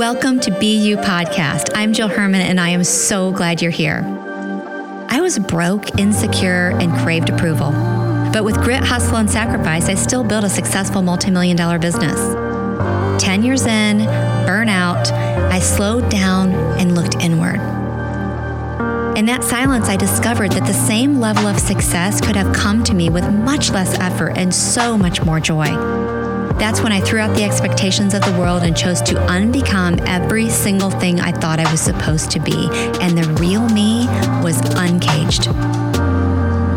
Welcome to Be You Podcast. I'm Jill Herman, and I am so glad you're here. I was broke, insecure, and craved approval. But with grit, hustle, and sacrifice, I still built a successful multi-million dollar business. 10 years in, burnout, I slowed down and looked inward. In that silence, I discovered that the same level of success could have come to me with much less effort and so much more joy. That's when I threw out the expectations of the world and chose to unbecome every single thing I thought I was supposed to be. And the real me was uncaged.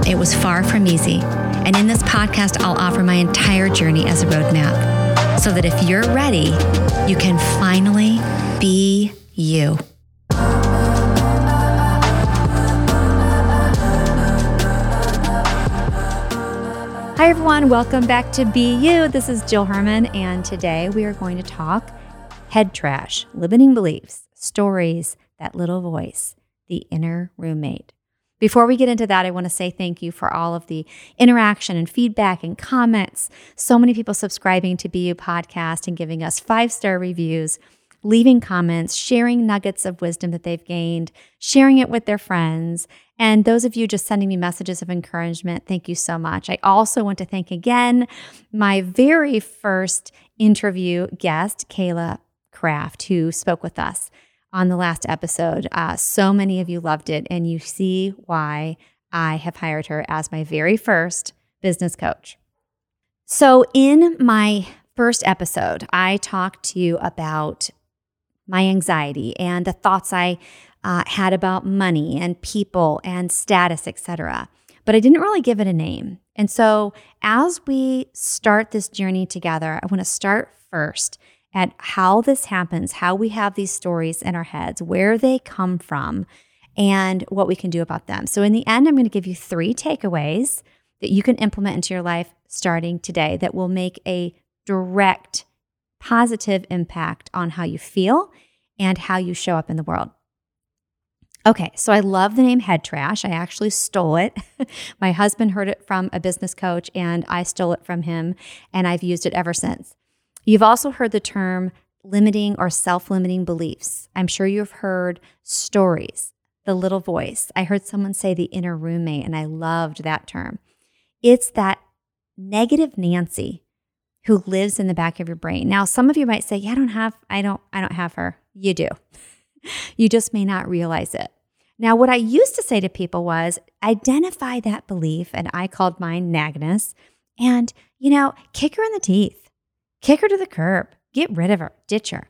It was far from easy. And in this podcast, I'll offer my entire journey as a roadmap so that if you're ready, you can finally be you. Hi, everyone. Welcome back to Be You. This is Jill Herman, and today we are going to talk head trash, limiting beliefs, stories, that little voice, the inner roommate. Before we get into that, I want to say thank you for all of the interaction and feedback and comments. So many people subscribing to Be You Podcast and giving us five star reviews leaving comments, sharing nuggets of wisdom that they've gained, sharing it with their friends. And those of you just sending me messages of encouragement, thank you so much. I also want to thank again my very first interview guest, Kayla Kraft, who spoke with us on the last episode. Uh, so many of you loved it, and you see why I have hired her as my very first business coach. So, in my first episode, I talked to you about my anxiety and the thoughts I uh, had about money and people and status, etc. But I didn't really give it a name. And so, as we start this journey together, I want to start first at how this happens, how we have these stories in our heads, where they come from, and what we can do about them. So, in the end, I'm going to give you three takeaways that you can implement into your life starting today that will make a direct positive impact on how you feel and how you show up in the world. Okay, so I love the name Head Trash. I actually stole it. My husband heard it from a business coach, and I stole it from him, and I've used it ever since. You've also heard the term limiting or self limiting beliefs. I'm sure you've heard stories, the little voice. I heard someone say the inner roommate, and I loved that term. It's that negative Nancy who lives in the back of your brain. Now, some of you might say, "Yeah, I don't have I don't I don't have her." You do. You just may not realize it. Now, what I used to say to people was identify that belief, and I called mine nagness, and, you know, kick her in the teeth, kick her to the curb, get rid of her, ditch her.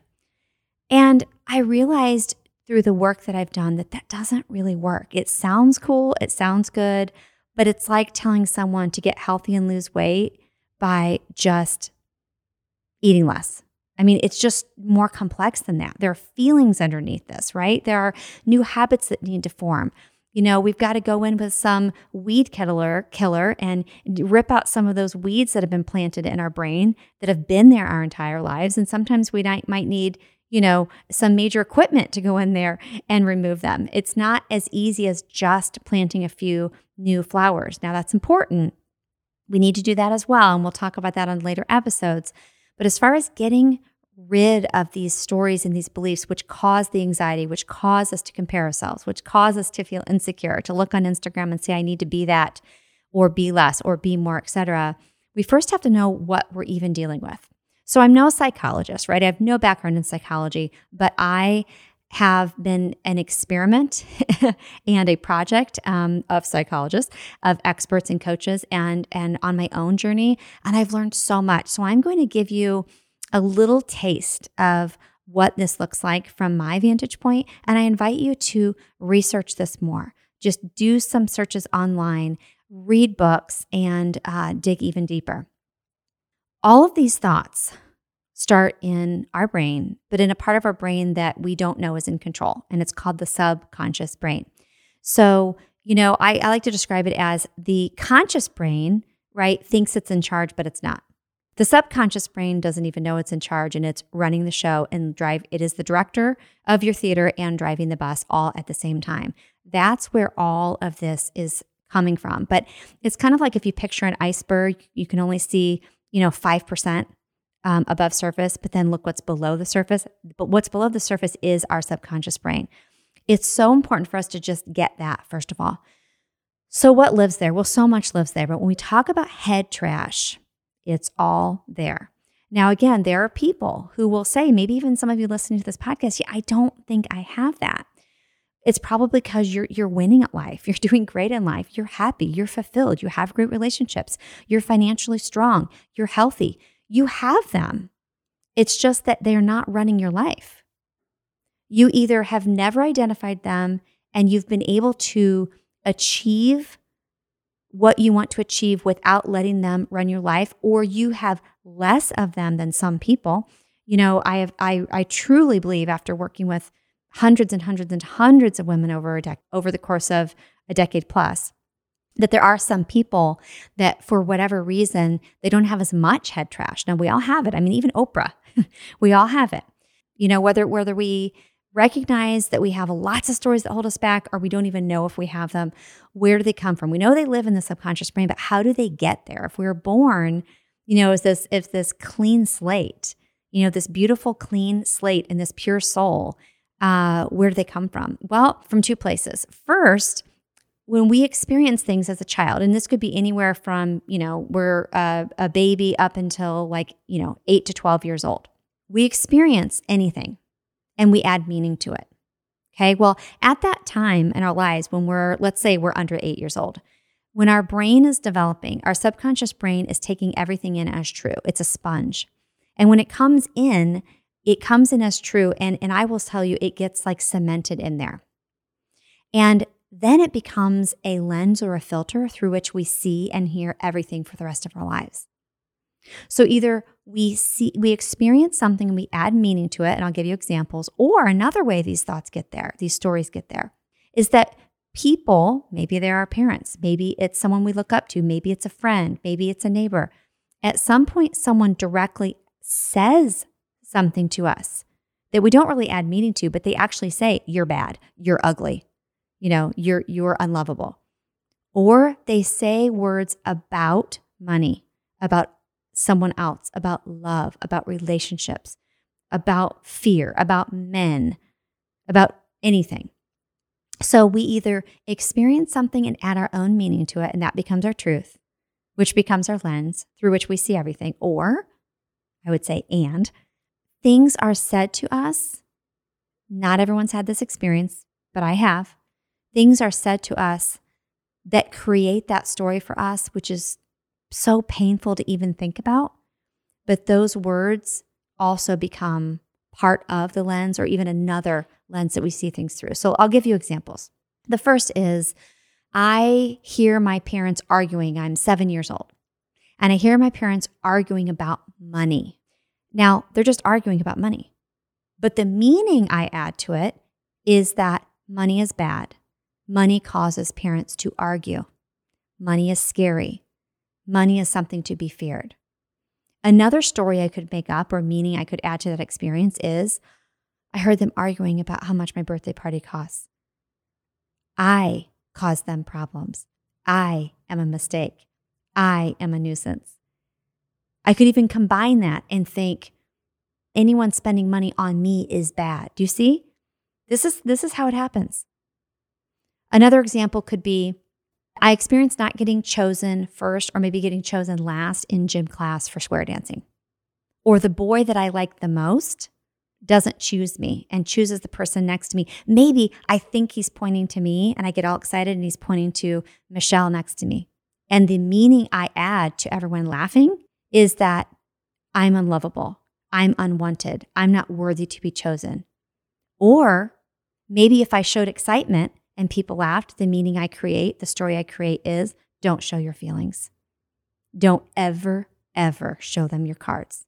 And I realized through the work that I've done that that doesn't really work. It sounds cool, it sounds good, but it's like telling someone to get healthy and lose weight by just eating less. I mean, it's just more complex than that. There are feelings underneath this, right? There are new habits that need to form. You know, we've got to go in with some weed killer, killer and rip out some of those weeds that have been planted in our brain that have been there our entire lives. And sometimes we might need, you know, some major equipment to go in there and remove them. It's not as easy as just planting a few new flowers. Now, that's important we need to do that as well. And we'll talk about that on later episodes. But as far as getting rid of these stories and these beliefs which cause the anxiety, which cause us to compare ourselves, which cause us to feel insecure, to look on Instagram and say, I need to be that or be less or be more, etc. We first have to know what we're even dealing with. So I'm no psychologist, right? I have no background in psychology, but I have been an experiment and a project um, of psychologists, of experts and coaches, and and on my own journey, and I've learned so much. So I'm going to give you a little taste of what this looks like from my vantage point, and I invite you to research this more. Just do some searches online, read books, and uh, dig even deeper. All of these thoughts start in our brain, but in a part of our brain that we don't know is in control, and it's called the subconscious brain. So, you know, I, I like to describe it as the conscious brain, right, thinks it's in charge, but it's not. The subconscious brain doesn't even know it's in charge and it's running the show and drive. It is the director of your theater and driving the bus all at the same time. That's where all of this is coming from. But it's kind of like if you picture an iceberg, you can only see, you know, 5% um, above surface, but then look what's below the surface. But what's below the surface is our subconscious brain. It's so important for us to just get that, first of all. So, what lives there? Well, so much lives there. But when we talk about head trash, it's all there. Now, again, there are people who will say, maybe even some of you listening to this podcast, yeah, I don't think I have that. It's probably because you're you're winning at life. You're doing great in life. You're happy. You're fulfilled. You have great relationships. You're financially strong. You're healthy. You have them. It's just that they're not running your life. You either have never identified them and you've been able to achieve what you want to achieve without letting them run your life, or you have less of them than some people. You know, I have I I truly believe after working with hundreds and hundreds and hundreds of women over a dec- over the course of a decade plus that there are some people that for whatever reason they don't have as much head trash. Now we all have it. I mean even Oprah. we all have it. You know whether whether we recognize that we have lots of stories that hold us back or we don't even know if we have them. Where do they come from? We know they live in the subconscious brain, but how do they get there? If we're born, you know, is this if this clean slate, you know, this beautiful clean slate and this pure soul, uh, where do they come from? Well, from two places. First, when we experience things as a child, and this could be anywhere from, you know, we're a, a baby up until like, you know, eight to 12 years old, we experience anything and we add meaning to it. Okay. Well, at that time in our lives, when we're, let's say we're under eight years old, when our brain is developing, our subconscious brain is taking everything in as true. It's a sponge. And when it comes in, it comes in as true. And, and I will tell you, it gets like cemented in there. And then it becomes a lens or a filter through which we see and hear everything for the rest of our lives. So either we see we experience something and we add meaning to it and I'll give you examples or another way these thoughts get there, these stories get there is that people, maybe they're our parents, maybe it's someone we look up to, maybe it's a friend, maybe it's a neighbor. At some point someone directly says something to us that we don't really add meaning to, but they actually say you're bad, you're ugly. You know, you're you're unlovable. Or they say words about money, about someone else, about love, about relationships, about fear, about men, about anything. So we either experience something and add our own meaning to it, and that becomes our truth, which becomes our lens through which we see everything. Or I would say, and things are said to us. Not everyone's had this experience, but I have. Things are said to us that create that story for us, which is so painful to even think about. But those words also become part of the lens or even another lens that we see things through. So I'll give you examples. The first is I hear my parents arguing. I'm seven years old, and I hear my parents arguing about money. Now, they're just arguing about money. But the meaning I add to it is that money is bad. Money causes parents to argue. Money is scary. Money is something to be feared. Another story I could make up or meaning I could add to that experience is I heard them arguing about how much my birthday party costs. I caused them problems. I am a mistake. I am a nuisance. I could even combine that and think anyone spending money on me is bad. Do you see? This is this is how it happens. Another example could be I experienced not getting chosen first or maybe getting chosen last in gym class for square dancing. Or the boy that I like the most doesn't choose me and chooses the person next to me. Maybe I think he's pointing to me and I get all excited and he's pointing to Michelle next to me. And the meaning I add to everyone laughing is that I'm unlovable. I'm unwanted. I'm not worthy to be chosen. Or maybe if I showed excitement, and people laughed, the meaning I create, the story I create is don't show your feelings. Don't ever, ever show them your cards.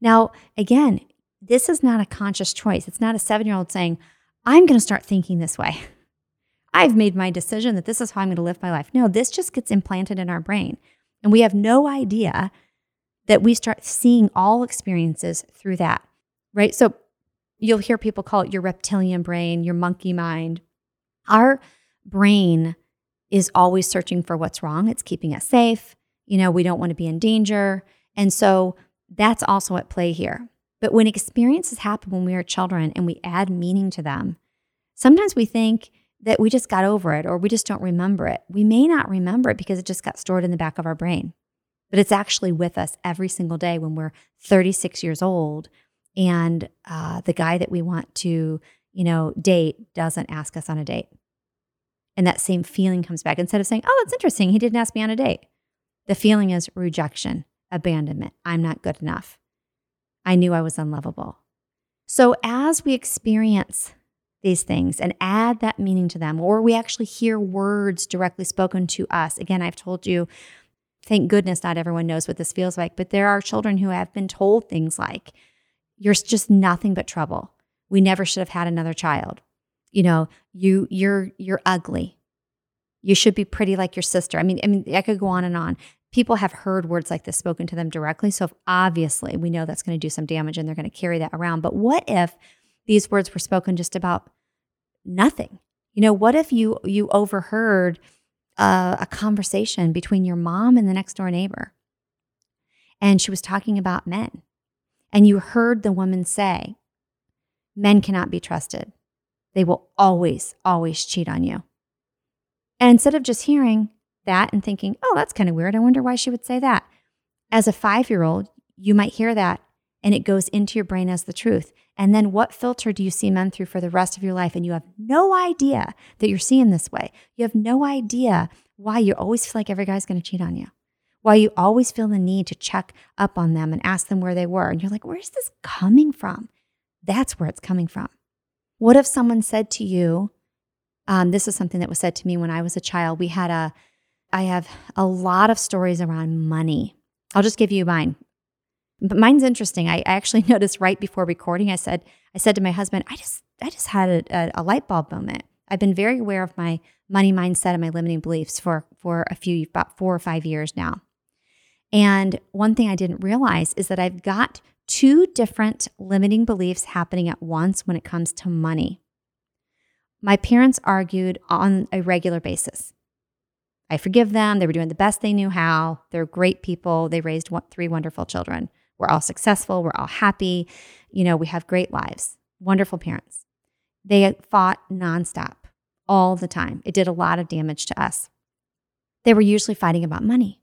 Now, again, this is not a conscious choice. It's not a seven year old saying, I'm going to start thinking this way. I've made my decision that this is how I'm going to live my life. No, this just gets implanted in our brain. And we have no idea that we start seeing all experiences through that, right? So you'll hear people call it your reptilian brain, your monkey mind, our brain is always searching for what's wrong. It's keeping us safe. You know, we don't want to be in danger. And so that's also at play here. But when experiences happen when we are children and we add meaning to them, sometimes we think that we just got over it or we just don't remember it. We may not remember it because it just got stored in the back of our brain, but it's actually with us every single day when we're 36 years old and uh, the guy that we want to, you know, date doesn't ask us on a date. And that same feeling comes back instead of saying, oh, that's interesting. He didn't ask me on a date. The feeling is rejection, abandonment. I'm not good enough. I knew I was unlovable. So as we experience these things and add that meaning to them, or we actually hear words directly spoken to us. Again, I've told you, thank goodness not everyone knows what this feels like, but there are children who have been told things like, you're just nothing but trouble. We never should have had another child. You know, you you're you're ugly. You should be pretty like your sister. I mean, I mean, I could go on and on. People have heard words like this spoken to them directly. So obviously we know that's going to do some damage and they're going to carry that around. But what if these words were spoken just about nothing? You know, what if you you overheard uh, a conversation between your mom and the next door neighbor, and she was talking about men, and you heard the woman say, "Men cannot be trusted; they will always, always cheat on you." And instead of just hearing that and thinking, "Oh, that's kind of weird. I wonder why she would say that," as a five year old, you might hear that and it goes into your brain as the truth. And then what filter do you see men through for the rest of your life? And you have no idea that you're seeing this way. You have no idea why you always feel like every guy's going to cheat on you. Why you always feel the need to check up on them and ask them where they were. And you're like, where's this coming from? That's where it's coming from. What if someone said to you, um, this is something that was said to me when I was a child. We had a, I have a lot of stories around money. I'll just give you mine. But mine's interesting. I, actually noticed right before recording, I said, I said to my husband, I just, I just had a, a, a light bulb moment. I've been very aware of my money mindset and my limiting beliefs for for a few about four or five years now. And one thing I didn't realize is that I've got two different limiting beliefs happening at once when it comes to money. My parents argued on a regular basis. I forgive them. They were doing the best they knew how. They're great people. They raised one, three wonderful children. We're all successful. We're all happy. You know, we have great lives, wonderful parents. They fought nonstop all the time. It did a lot of damage to us. They were usually fighting about money.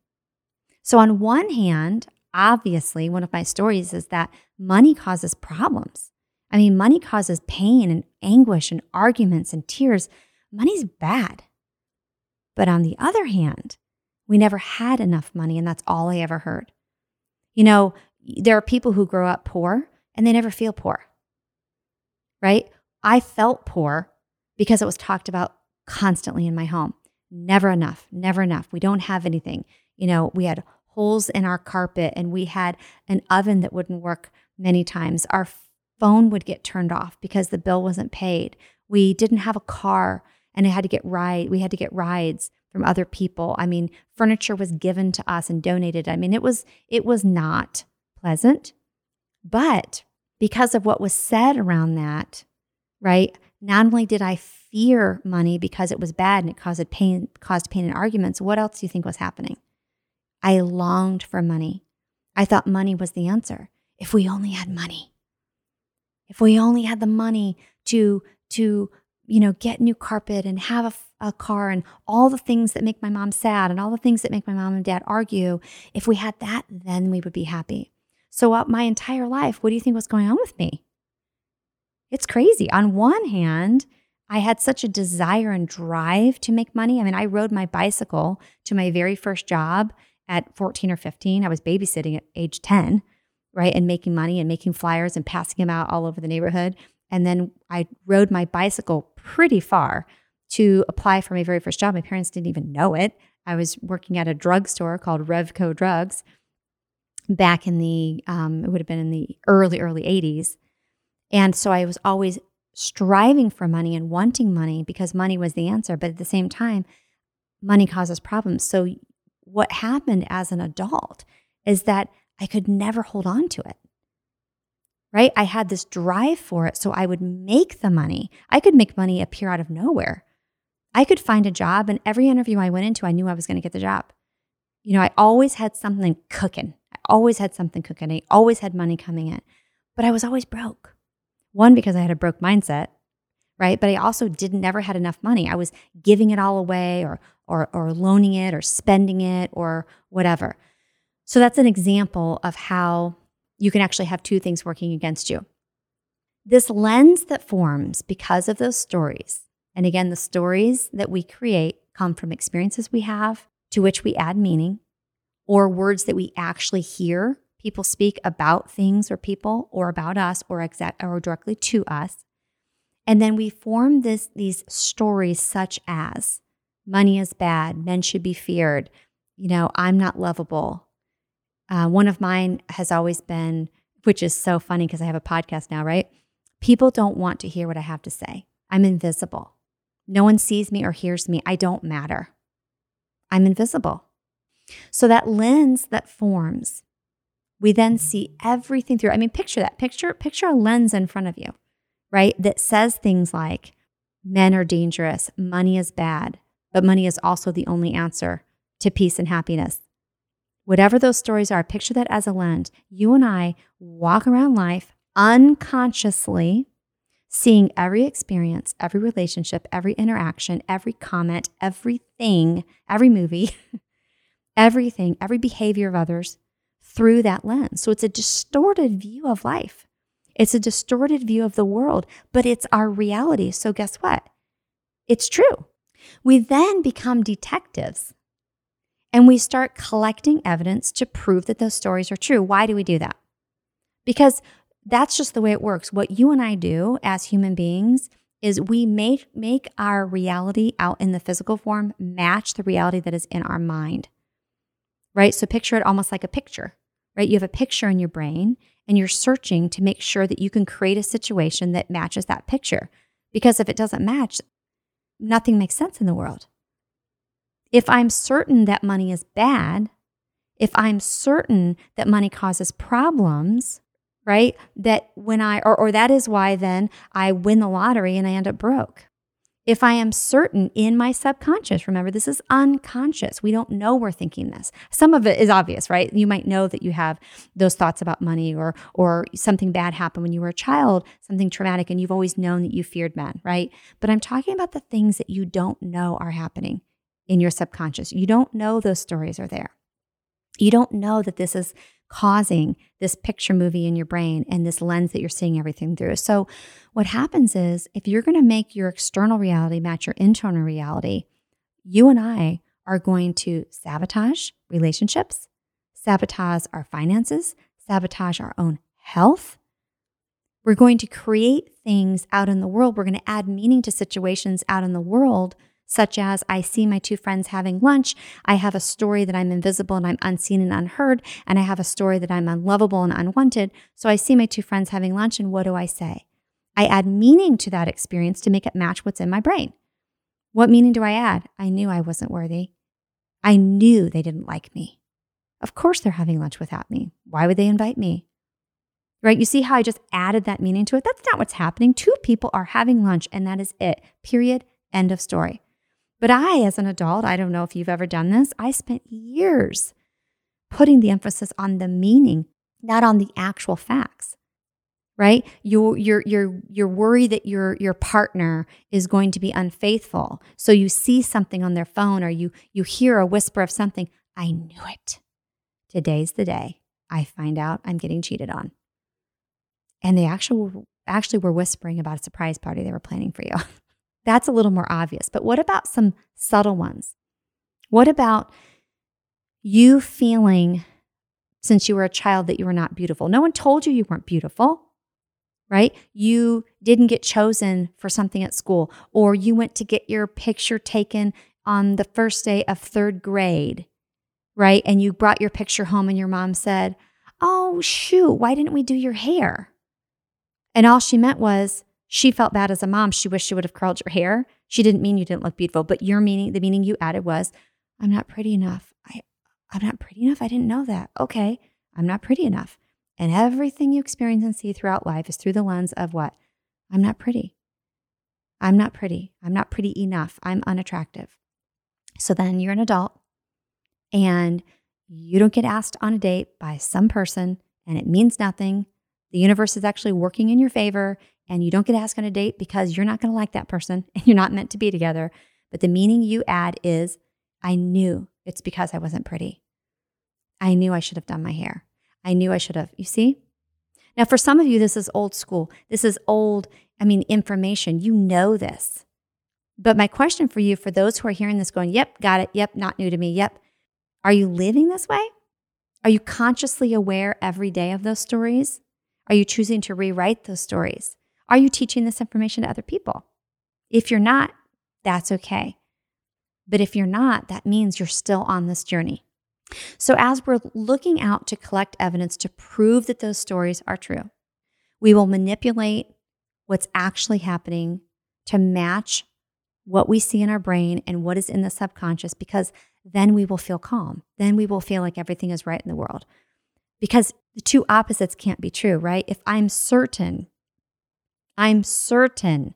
So, on one hand, obviously, one of my stories is that money causes problems. I mean, money causes pain and anguish and arguments and tears. Money's bad. But on the other hand, we never had enough money, and that's all I ever heard. You know, there are people who grow up poor and they never feel poor, right? I felt poor because it was talked about constantly in my home. Never enough, never enough. We don't have anything. You know, we had holes in our carpet and we had an oven that wouldn't work many times. Our phone would get turned off because the bill wasn't paid. We didn't have a car and it had to get ride. We had to get rides from other people. I mean, furniture was given to us and donated. I mean, it was it was not pleasant. But because of what was said around that, right? Not only did I fear money because it was bad and it caused pain, caused pain and arguments, what else do you think was happening? I longed for money. I thought money was the answer. If we only had money. If we only had the money to to you know get new carpet and have a, a car and all the things that make my mom sad and all the things that make my mom and dad argue, if we had that, then we would be happy. So, uh, my entire life, what do you think was going on with me? It's crazy. On one hand, I had such a desire and drive to make money. I mean, I rode my bicycle to my very first job at 14 or 15. I was babysitting at age 10, right? And making money and making flyers and passing them out all over the neighborhood. And then I rode my bicycle pretty far to apply for my very first job. My parents didn't even know it. I was working at a drugstore called Revco Drugs back in the, um, it would have been in the early, early 80s. And so I was always striving for money and wanting money because money was the answer. But at the same time, money causes problems. So what happened as an adult is that I could never hold on to it. Right? I had this drive for it. So I would make the money. I could make money appear out of nowhere. I could find a job, and every interview I went into, I knew I was going to get the job You know, I always had something cooking. I always had something cooking. I always had money coming in, but I was always broke. One, because I had a broke mindset, right? But I also didn't never had enough money. I was giving it all away or or or loaning it or spending it or whatever. So that's an example of how you can actually have two things working against you. This lens that forms because of those stories, and again, the stories that we create come from experiences we have to which we add meaning, or words that we actually hear people speak about things or people or about us or exact or directly to us. And then we form this these stories such as money is bad, men should be feared, you know, I'm not lovable. Uh, one of mine has always been, which is so funny because I have a podcast now, right? People don't want to hear what I have to say. I'm invisible. No one sees me or hears me. I don't matter. I'm invisible. So that lens that forms, we then see everything through. I mean, picture that. Picture picture a lens in front of you, right? That says things like men are dangerous, money is bad, but money is also the only answer to peace and happiness. Whatever those stories are, picture that as a lens. You and I walk around life unconsciously seeing every experience, every relationship, every interaction, every comment, everything, every movie, everything, every behavior of others through that lens. So it's a distorted view of life. It's a distorted view of the world, but it's our reality. So guess what? It's true. We then become detectives and we start collecting evidence to prove that those stories are true. Why do we do that? Because that's just the way it works. What you and I do as human beings is we make make our reality out in the physical form match the reality that is in our mind. Right? So picture it almost like a picture. Right? You have a picture in your brain and you're searching to make sure that you can create a situation that matches that picture. Because if it doesn't match, nothing makes sense in the world. If I'm certain that money is bad, if I'm certain that money causes problems, right? That when I, or, or that is why then I win the lottery and I end up broke. If I am certain in my subconscious, remember this is unconscious. We don't know we're thinking this. Some of it is obvious, right? You might know that you have those thoughts about money or or something bad happened when you were a child, something traumatic and you've always known that you feared men, right? But I'm talking about the things that you don't know are happening in your subconscious. You don't know those stories are there. You don't know that this is causing this picture movie in your brain and this lens that you're seeing everything through. So, what happens is if you're going to make your external reality match your internal reality, you and I are going to sabotage relationships, sabotage our finances, sabotage our own health. We're going to create things out in the world. We're going to add meaning to situations out in the world such as I see my two friends having lunch. I have a story that I'm invisible and I'm unseen and unheard. And I have a story that I'm unlovable and unwanted. So I see my two friends having lunch, and what do I say? I add meaning to that experience to make it match what's in my brain. What meaning do I add? I knew I wasn't worthy. I knew they didn't like me. Of course, they're having lunch without me. Why would they invite me? Right? You see how I just added that meaning to it? That's not what's happening. Two people are having lunch, and that is it. Period. End of story. But I, as an adult, I don't know if you've ever done this, I spent years putting the emphasis on the meaning, not on the actual facts. Right? You're you're you're you're worried that your your partner is going to be unfaithful. So you see something on their phone or you you hear a whisper of something. I knew it. Today's the day I find out I'm getting cheated on. And they actually actually were whispering about a surprise party they were planning for you. That's a little more obvious. But what about some subtle ones? What about you feeling since you were a child that you were not beautiful? No one told you you weren't beautiful, right? You didn't get chosen for something at school, or you went to get your picture taken on the first day of third grade, right? And you brought your picture home, and your mom said, Oh, shoot, why didn't we do your hair? And all she meant was, she felt bad as a mom. She wished she would have curled your hair. She didn't mean you didn't look beautiful, but your meaning, the meaning you added was, I'm not pretty enough. I, I'm not pretty enough. I didn't know that. Okay, I'm not pretty enough. And everything you experience and see throughout life is through the lens of what? I'm not pretty. I'm not pretty. I'm not pretty enough. I'm unattractive. So then you're an adult and you don't get asked on a date by some person and it means nothing. The universe is actually working in your favor and you don't get asked on a date because you're not going to like that person and you're not meant to be together. But the meaning you add is I knew it's because I wasn't pretty. I knew I should have done my hair. I knew I should have. You see? Now, for some of you, this is old school. This is old, I mean, information. You know this. But my question for you, for those who are hearing this going, yep, got it. Yep, not new to me. Yep. Are you living this way? Are you consciously aware every day of those stories? Are you choosing to rewrite those stories? Are you teaching this information to other people? If you're not, that's okay. But if you're not, that means you're still on this journey. So, as we're looking out to collect evidence to prove that those stories are true, we will manipulate what's actually happening to match what we see in our brain and what is in the subconscious because then we will feel calm. Then we will feel like everything is right in the world. Because the two opposites can't be true, right? If I'm certain, I'm certain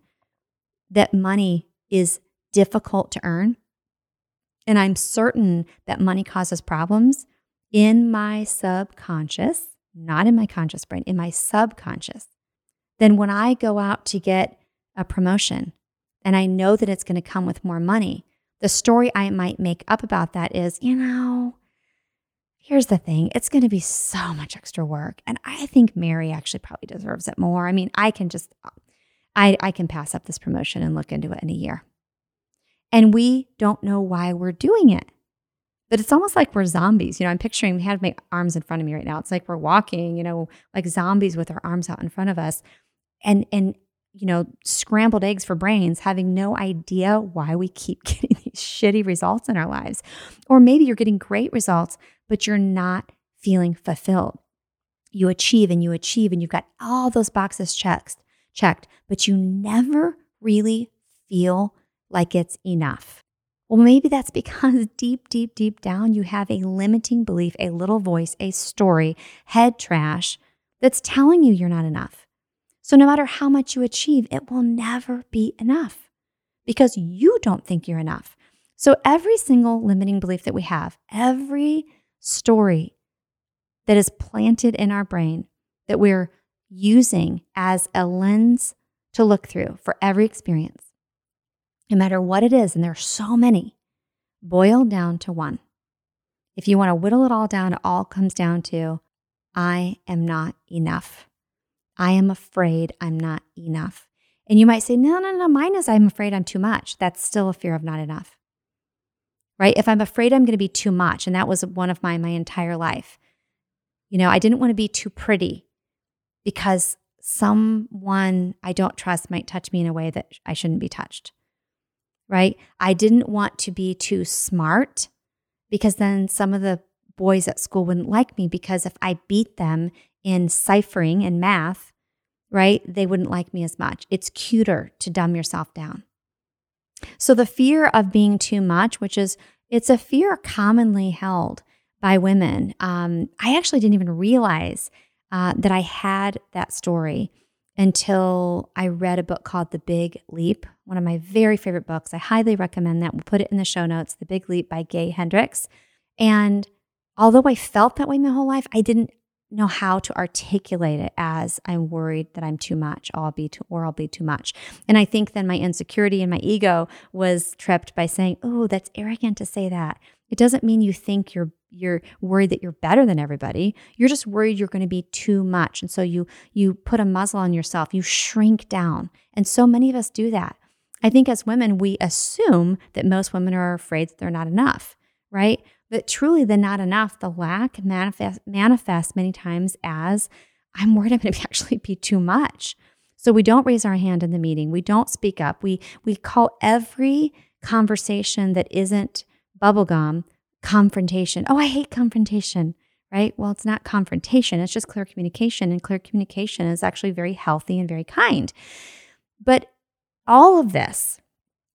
that money is difficult to earn, and I'm certain that money causes problems in my subconscious, not in my conscious brain, in my subconscious, then when I go out to get a promotion and I know that it's going to come with more money, the story I might make up about that is, you know, here's the thing it's going to be so much extra work. And I think Mary actually probably deserves it more. I mean, I can just, I, I can pass up this promotion and look into it in a year. And we don't know why we're doing it. But it's almost like we're zombies. You know, I'm picturing, we have my arms in front of me right now. It's like we're walking, you know, like zombies with our arms out in front of us. And, and, you know, scrambled eggs for brains, having no idea why we keep getting these shitty results in our lives. Or maybe you're getting great results, but you're not feeling fulfilled. You achieve and you achieve, and you've got all those boxes checked, checked, but you never really feel like it's enough. Well, maybe that's because deep, deep, deep down, you have a limiting belief, a little voice, a story, head trash that's telling you you're not enough. So, no matter how much you achieve, it will never be enough because you don't think you're enough. So, every single limiting belief that we have, every story that is planted in our brain that we're using as a lens to look through for every experience, no matter what it is, and there are so many, boil down to one. If you want to whittle it all down, it all comes down to I am not enough. I am afraid I'm not enough. And you might say, no, no, no, mine is I'm afraid I'm too much. That's still a fear of not enough. Right? If I'm afraid I'm going to be too much, and that was one of my my entire life. You know, I didn't want to be too pretty because someone I don't trust might touch me in a way that I shouldn't be touched right? I didn't want to be too smart because then some of the boys at school wouldn't like me because if I beat them in ciphering and math, right, they wouldn't like me as much. It's cuter to dumb yourself down. So the fear of being too much, which is it's a fear commonly held by women. Um, I actually didn't even realize uh, that I had that story until I read a book called The Big Leap, one of my very favorite books. I highly recommend that. We'll put it in the show notes The Big Leap by Gay Hendricks. And although I felt that way my whole life, I didn't know how to articulate it as I'm worried that I'm too much, I'll be too, or I'll be too much. And I think then my insecurity and my ego was tripped by saying, "Oh, that's arrogant to say that." It doesn't mean you think you're you're worried that you're better than everybody. You're just worried you're going to be too much. And so you you put a muzzle on yourself. You shrink down. And so many of us do that. I think as women we assume that most women are afraid that they're not enough, right? But truly the not enough, the lack manifest manifests many times as I'm worried I'm going to actually be too much. So we don't raise our hand in the meeting. We don't speak up. We we call every conversation that isn't bubblegum confrontation. Oh, I hate confrontation, right? Well, it's not confrontation, it's just clear communication. And clear communication is actually very healthy and very kind. But all of this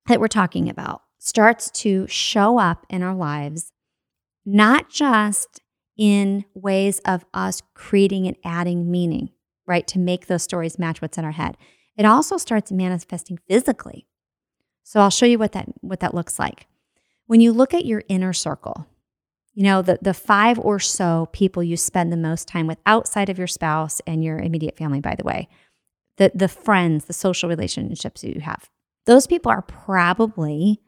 that we're talking about starts to show up in our lives, not just in ways of us creating and adding meaning, right? To make those stories match what's in our head. It also starts manifesting physically. So I'll show you what that what that looks like. When you look at your inner circle, You know, the, the five or so people you spend the most time with outside of your spouse and your immediate family, by the way, the, the friends, the social relationships you have, those people are probably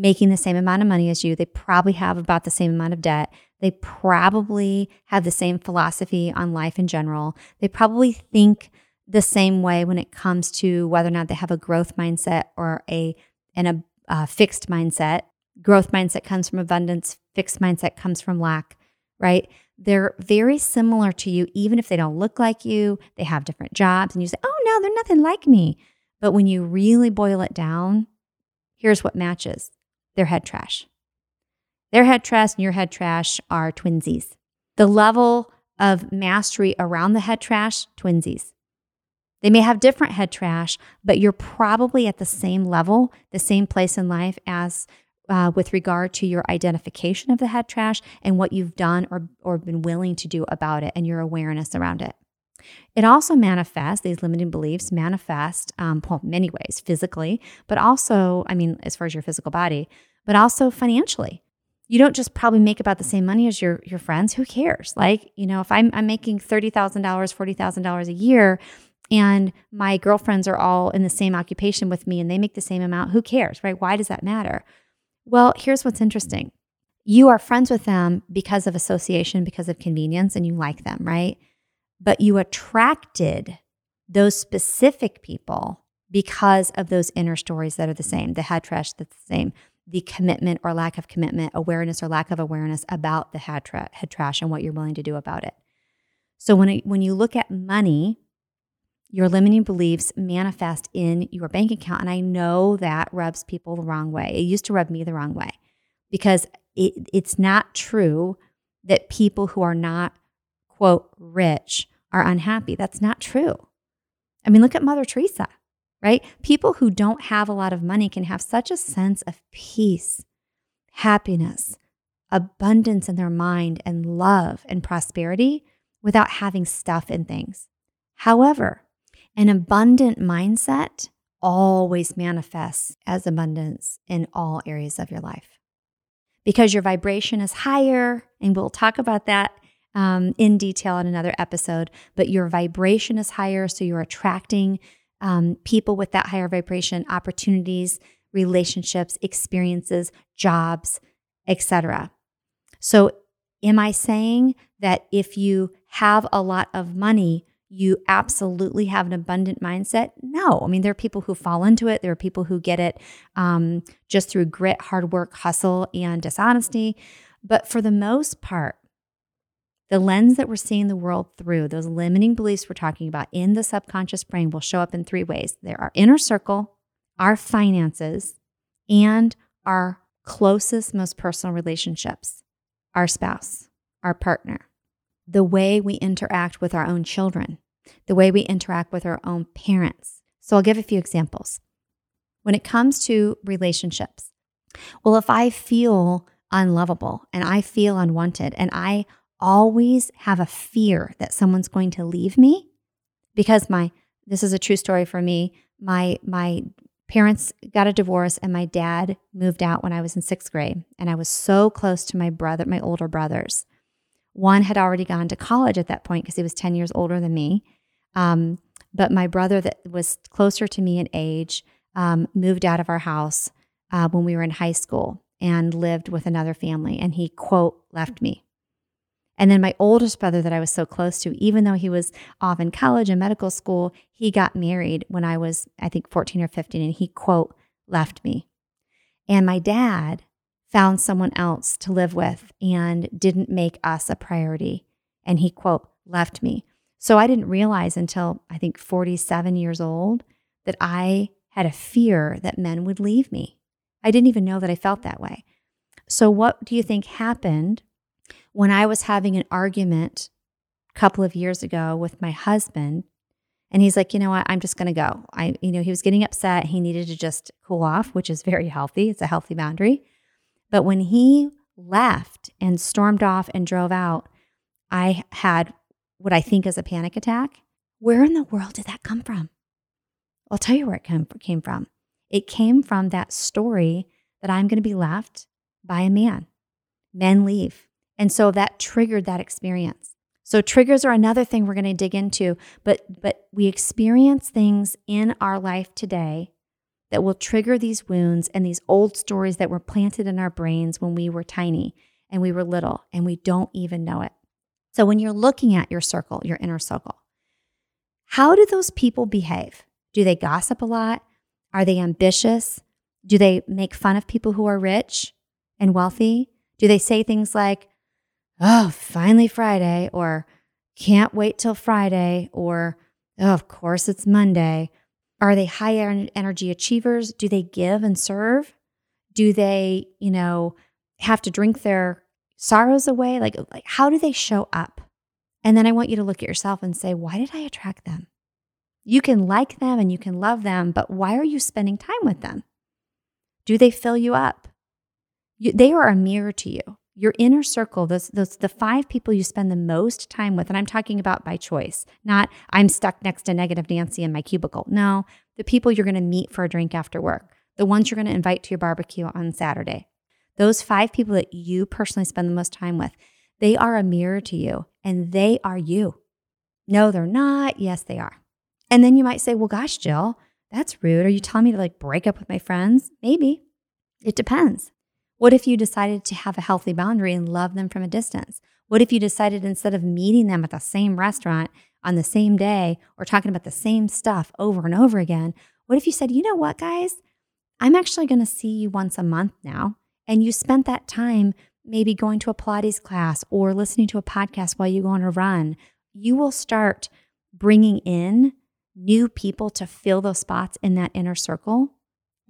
making the same amount of money as you. They probably have about the same amount of debt. They probably have the same philosophy on life in general. They probably think the same way when it comes to whether or not they have a growth mindset or a and a uh, fixed mindset. Growth mindset comes from abundance. Fixed mindset comes from lack. Right? They're very similar to you, even if they don't look like you. They have different jobs, and you say, "Oh no, they're nothing like me." But when you really boil it down, here's what matches: their head trash. Their head trash and your head trash are twinsies. The level of mastery around the head trash, twinsies. They may have different head trash, but you're probably at the same level, the same place in life as uh, with regard to your identification of the head trash and what you've done or, or been willing to do about it and your awareness around it. It also manifests, these limiting beliefs manifest, um, well, many ways, physically, but also, I mean, as far as your physical body, but also financially you don't just probably make about the same money as your your friends. Who cares? Like, you know, if I'm I'm making thirty thousand dollars, forty thousand dollars a year, and my girlfriends are all in the same occupation with me and they make the same amount, who cares, right? Why does that matter? Well, here's what's interesting. You are friends with them because of association, because of convenience, and you like them, right? But you attracted those specific people because of those inner stories that are the same, the head trash that's the same, the commitment or lack of commitment, awareness or lack of awareness about the head, tra- head trash and what you're willing to do about it. So when it, when you look at money, your limiting beliefs manifest in your bank account, and I know that rubs people the wrong way. It used to rub me the wrong way because it, it's not true that people who are not quote rich are unhappy. That's not true. I mean, look at Mother Teresa right? People who don't have a lot of money can have such a sense of peace, happiness, abundance in their mind, and love and prosperity without having stuff and things. However, an abundant mindset always manifests as abundance in all areas of your life because your vibration is higher, and we'll talk about that um, in detail in another episode. But your vibration is higher, so you're attracting um, people with that higher vibration, opportunities, relationships, experiences, jobs, etc. So, am I saying that if you have a lot of money, you absolutely have an abundant mindset? No. I mean, there are people who fall into it. There are people who get it um, just through grit, hard work, hustle, and dishonesty. But for the most part, the lens that we're seeing the world through, those limiting beliefs we're talking about in the subconscious brain, will show up in three ways. There are inner circle, our finances, and our closest, most personal relationships our spouse, our partner, the way we interact with our own children, the way we interact with our own parents. So I'll give a few examples. When it comes to relationships, well, if I feel unlovable and I feel unwanted and I always have a fear that someone's going to leave me because my this is a true story for me. My my parents got a divorce and my dad moved out when I was in 6th grade and I was so close to my brother my older brothers. One had already gone to college at that point because he was 10 years older than me. Um, but my brother that was closer to me in age um, moved out of our house uh, when we were in high school and lived with another family and he quote left me and then my oldest brother, that I was so close to, even though he was off in college and medical school, he got married when I was, I think, 14 or 15, and he, quote, left me. And my dad found someone else to live with and didn't make us a priority. And he, quote, left me. So I didn't realize until I think 47 years old that I had a fear that men would leave me. I didn't even know that I felt that way. So, what do you think happened when I was having an argument a couple of years ago with my husband, and he's like, you know what, I'm just going to go. I, you know, he was getting upset. He needed to just cool off, which is very healthy. It's a healthy boundary. But when he left and stormed off and drove out, I had what I think is a panic attack. Where in the world did that come from? I'll tell you where it came from. It came from that story that I'm going to be left by a man. Men leave And so that triggered that experience. So triggers are another thing we're going to dig into, but but we experience things in our life today that will trigger these wounds and these old stories that were planted in our brains when we were tiny and we were little and we don't even know it. So when you're looking at your circle, your inner circle, how do those people behave? Do they gossip a lot? Are they ambitious? Do they make fun of people who are rich and wealthy? Do they say things like, oh, finally Friday, or can't wait till Friday, or oh, of course it's Monday? Are they high energy achievers? Do they give and serve? Do they, you know, have to drink their sorrows away? Like, like how do they show up? And then I want you to look at yourself and say, why did I attract them? You can like them and you can love them, but why are you spending time with them? Do they fill you up? You, they are a mirror to you. Your inner circle, those, those the five people you spend the most time with, and I'm talking about by choice, not I'm stuck next to negative Nancy in my cubicle. No, the people you're going to meet for a drink after work, the ones you're going to invite to your barbecue on Saturday. Those five people that you personally spend the most time with, they are a mirror to you and they are you. No, they're not. Yes, they are. And then you might say, well, gosh, Jill, that's rude. Are you telling me to like break up with my friends? Maybe. It depends. What if you decided to have a healthy boundary and love them from a distance? What if you decided instead of meeting them at the same restaurant on the same day or talking about the same stuff over and over again? What if you said, you know what, guys? I'm actually going to see you once a month now. And you spent that time maybe going to a Pilates class or listening to a podcast while you go on a run. You will start bringing in new people to fill those spots in that inner circle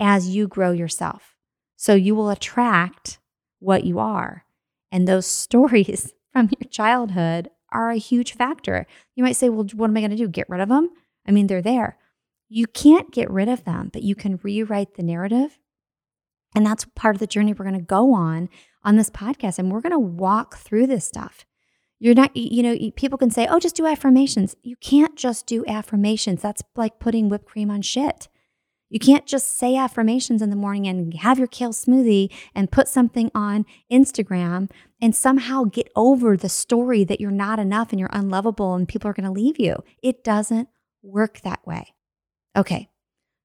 as you grow yourself. So you will attract what you are. And those stories from your childhood are a huge factor. You might say, well, what am I going to do? Get rid of them? I mean, they're there. You can't get rid of them, but you can rewrite the narrative. And that's part of the journey we're going to go on on this podcast. And we're going to walk through this stuff. You're not, you know, people can say, oh, just do affirmations. You can't just do affirmations. That's like putting whipped cream on shit. You can't just say affirmations in the morning and have your kale smoothie and put something on Instagram and somehow get over the story that you're not enough and you're unlovable and people are going to leave you. It doesn't work that way. Okay.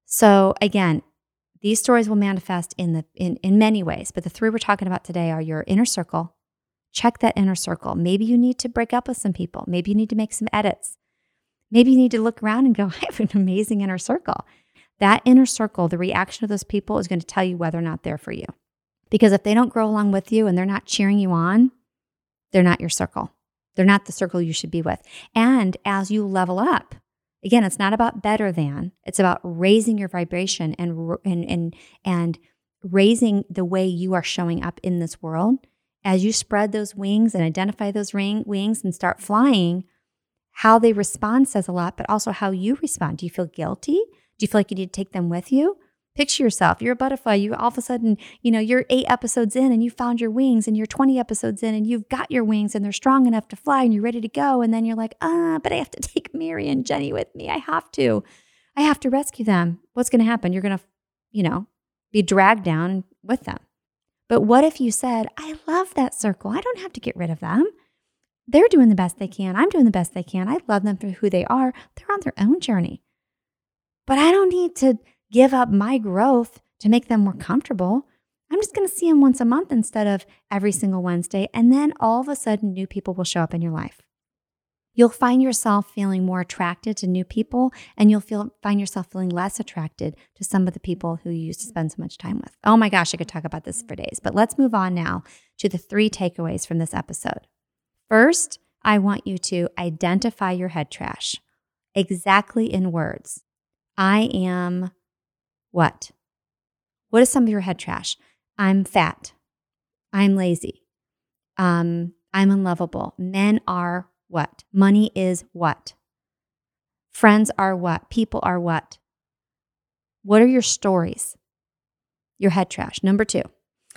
So again, these stories will manifest in the in, in many ways, but the three we're talking about today are your inner circle, check that inner circle. Maybe you need to break up with some people. Maybe you need to make some edits. Maybe you need to look around and go, I have an amazing inner circle. That inner circle, the reaction of those people is going to tell you whether or not they're for you. Because if they don't grow along with you and they're not cheering you on, they're not your circle. They're not the circle you should be with. And as you level up, again, it's not about better than, it's about raising your vibration and and and and raising the way you are showing up in this world as you spread those wings and identify those ring, wings and start flying, how they respond says a lot, but also how you respond. Do you feel guilty? Do you feel like you need to take them with you? Picture yourself, you're a butterfly. You all of a sudden, you know, you're eight episodes in and you found your wings, and you're 20 episodes in and you've got your wings and they're strong enough to fly and you're ready to go. And then you're like, ah, but I have to take Mary and Jenny with me. I have to. I have to rescue them. What's going to happen? You're going to, you know, be dragged down with them. But what if you said, I love that circle. I don't have to get rid of them. They're doing the best they can. I'm doing the best they can. I love them for who they are. They're on their own journey. But I don't need to give up my growth to make them more comfortable. I'm just going to see them once a month instead of every single Wednesday. And then all of a sudden, new people will show up in your life you'll find yourself feeling more attracted to new people and you'll feel find yourself feeling less attracted to some of the people who you used to spend so much time with. Oh my gosh, I could talk about this for days, but let's move on now to the three takeaways from this episode. First, I want you to identify your head trash exactly in words. I am what? What is some of your head trash? I'm fat. I'm lazy. Um, I'm unlovable. Men are what? Money is what? Friends are what? People are what? What are your stories? Your head trash. Number two,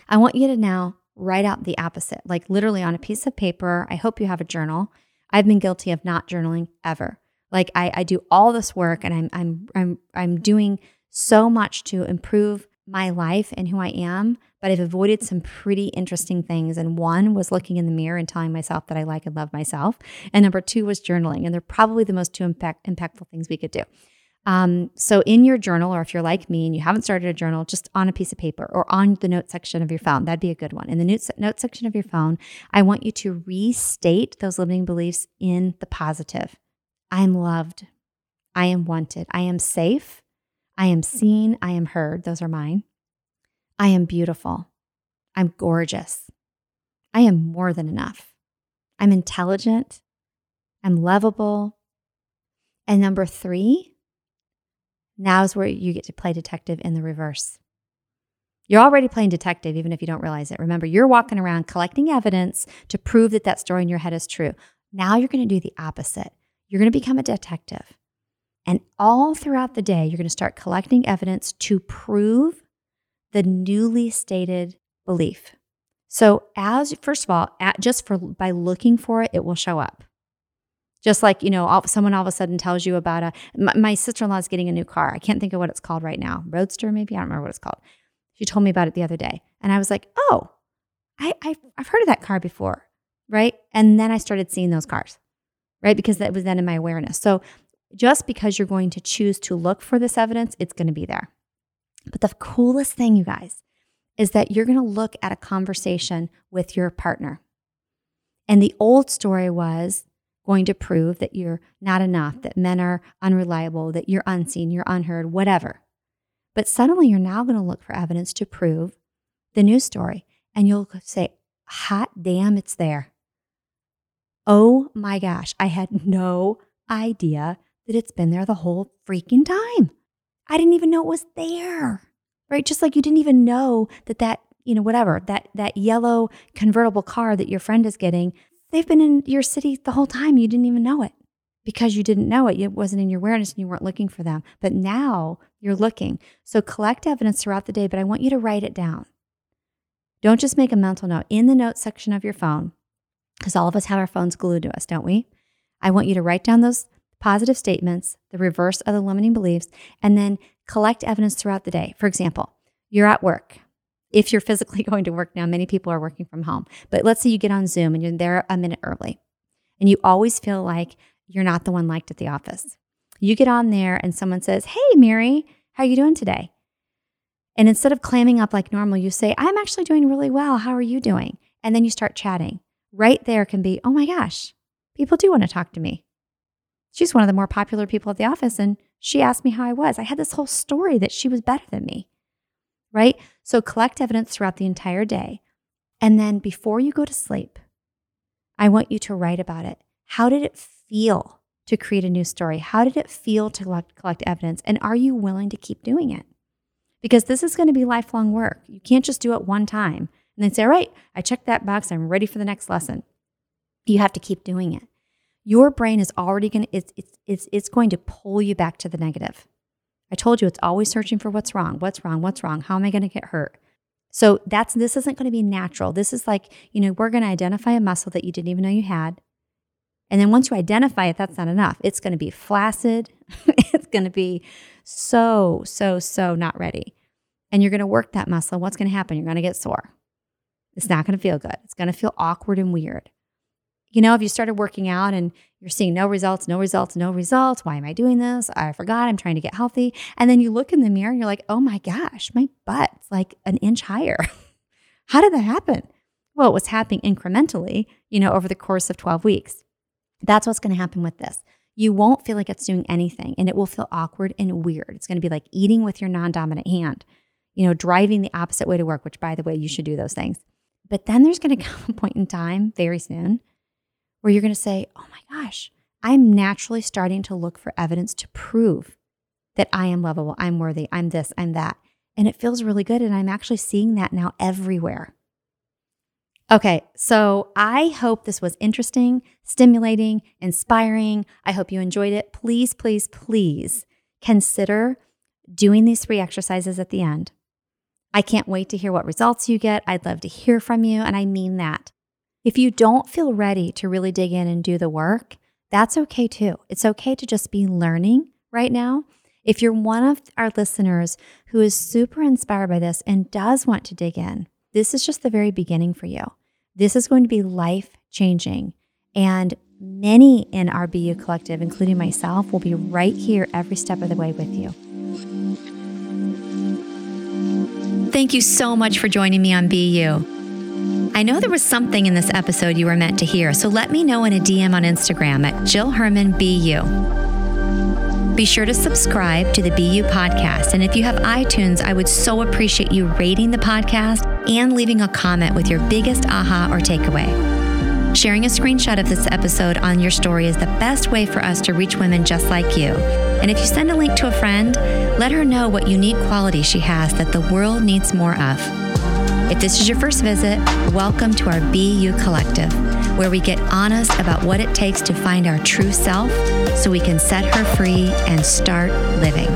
I want you to now write out the opposite, like literally on a piece of paper. I hope you have a journal. I've been guilty of not journaling ever. Like I, I do all this work and I'm I'm I'm I'm doing so much to improve my life and who I am, but I've avoided some pretty interesting things. And one was looking in the mirror and telling myself that I like and love myself. And number two was journaling. And they're probably the most two impact, impactful things we could do. Um, so, in your journal, or if you're like me and you haven't started a journal, just on a piece of paper or on the note section of your phone, that'd be a good one. In the note, note section of your phone, I want you to restate those limiting beliefs in the positive. I am loved. I am wanted. I am safe. I am seen. I am heard. Those are mine. I am beautiful. I'm gorgeous. I am more than enough. I'm intelligent. I'm lovable. And number three, now is where you get to play detective in the reverse. You're already playing detective, even if you don't realize it. Remember, you're walking around collecting evidence to prove that that story in your head is true. Now you're going to do the opposite. You're going to become a detective. And all throughout the day, you're going to start collecting evidence to prove the newly stated belief. So, as first of all, at, just for by looking for it, it will show up. Just like you know, all, someone all of a sudden tells you about a. My, my sister in law is getting a new car. I can't think of what it's called right now. Roadster, maybe I don't remember what it's called. She told me about it the other day, and I was like, "Oh, I, I I've heard of that car before, right?" And then I started seeing those cars, right? Because that was then in my awareness. So just because you're going to choose to look for this evidence, it's going to be there. But the coolest thing, you guys, is that you're going to look at a conversation with your partner. And the old story was going to prove that you're not enough, that men are unreliable, that you're unseen, you're unheard, whatever. But suddenly you're now going to look for evidence to prove the new story. And you'll say, hot damn, it's there. Oh my gosh, I had no idea that it's been there the whole freaking time. I didn't even know it was there. Right? Just like you didn't even know that that, you know, whatever, that that yellow convertible car that your friend is getting, they've been in your city the whole time. You didn't even know it because you didn't know it. It wasn't in your awareness and you weren't looking for them. But now you're looking. So collect evidence throughout the day, but I want you to write it down. Don't just make a mental note in the notes section of your phone, because all of us have our phones glued to us, don't we? I want you to write down those positive statements, the reverse of the limiting beliefs, and then collect evidence throughout the day. For example, you're at work. If you're physically going to work now, many people are working from home. But let's say you get on Zoom and you're there a minute early and you always feel like you're not the one liked at the office. You get on there and someone says, Hey, Mary, how are you doing today? And instead of clamming up like normal, you say, I'm actually doing really well. How are you doing? And then you start chatting. Right there can be, Oh my gosh, people do want to talk to me. She's one of the more popular people at the office. And she asked me how I was. I had this whole story that she was better than me, right? So collect evidence throughout the entire day. And then before you go to sleep, I want you to write about it. How did it feel to create a new story? How did it feel to collect, evidence? And are you willing to keep doing it? Because this is going to be lifelong work. You can't just do it one time and then say, all right, I checked that box. I'm ready for the next lesson. You have to keep doing it your brain is already going to it's, it's it's it's going to pull you back to the negative. I told you it's always searching for what's wrong, what's wrong, what's wrong, how am I going to get hurt? So that's this isn't going to be natural. This is like, you know, we're going to identify a muscle that you didn't even know you had. And then once you identify it, that's not enough. It's going to be flaccid. it's going to be so, so, so not ready. And you're going to work that muscle. What's going to happen? You're going to get sore. It's not going to feel good. It's going to feel awkward and weird. You know, if you started working out and you're seeing no results, no results, no results, why am I doing this? I forgot I'm trying to get healthy. And then you look in the mirror and you're like, oh my gosh, my butt's like an inch higher. How did that happen? Well, it was happening incrementally, you know, over the course of 12 weeks. That's what's going to happen with this. You won't feel like it's doing anything and it will feel awkward and weird. It's going to be like eating with your non dominant hand, you know, driving the opposite way to work, which by the way, you should do those things. But then there's going to come a point in time very soon where you're going to say, oh my gosh, I'm naturally starting to look for evidence to prove that I am lovable, I'm worthy, I'm this, I'm that. And it feels really good. And I'm actually seeing that now everywhere. Okay, so I hope this was interesting, stimulating, inspiring. I hope you enjoyed it. Please, please, please consider doing these three exercises at the end. I can't wait to hear what results you get. I'd love to hear from you, and I mean that. If you don't feel ready to really dig in and do the work, that's okay too. It's okay to just be learning right now. If you're one of our listeners who is super inspired by this and does want to dig in, this is just the very beginning for you. This is going to be life changing. And many in our Be You collective, including myself, will be right here every step of the way with you. Thank you so much for joining me on Be You. I know there was something in this episode you were meant to hear, so let me know in a DM on Instagram at Jill Herman Be You. Be sure to subscribe to the Be You podcast. And if you have iTunes, I would so appreciate you rating the podcast and leaving a comment with your biggest aha or takeaway. Sharing a screenshot of this episode on your story is the best way for us to reach women just like you. And if you send a link to a friend, let her know what unique quality she has that the world needs more of. If this is your first visit, welcome to our Be You Collective, where we get honest about what it takes to find our true self so we can set her free and start living.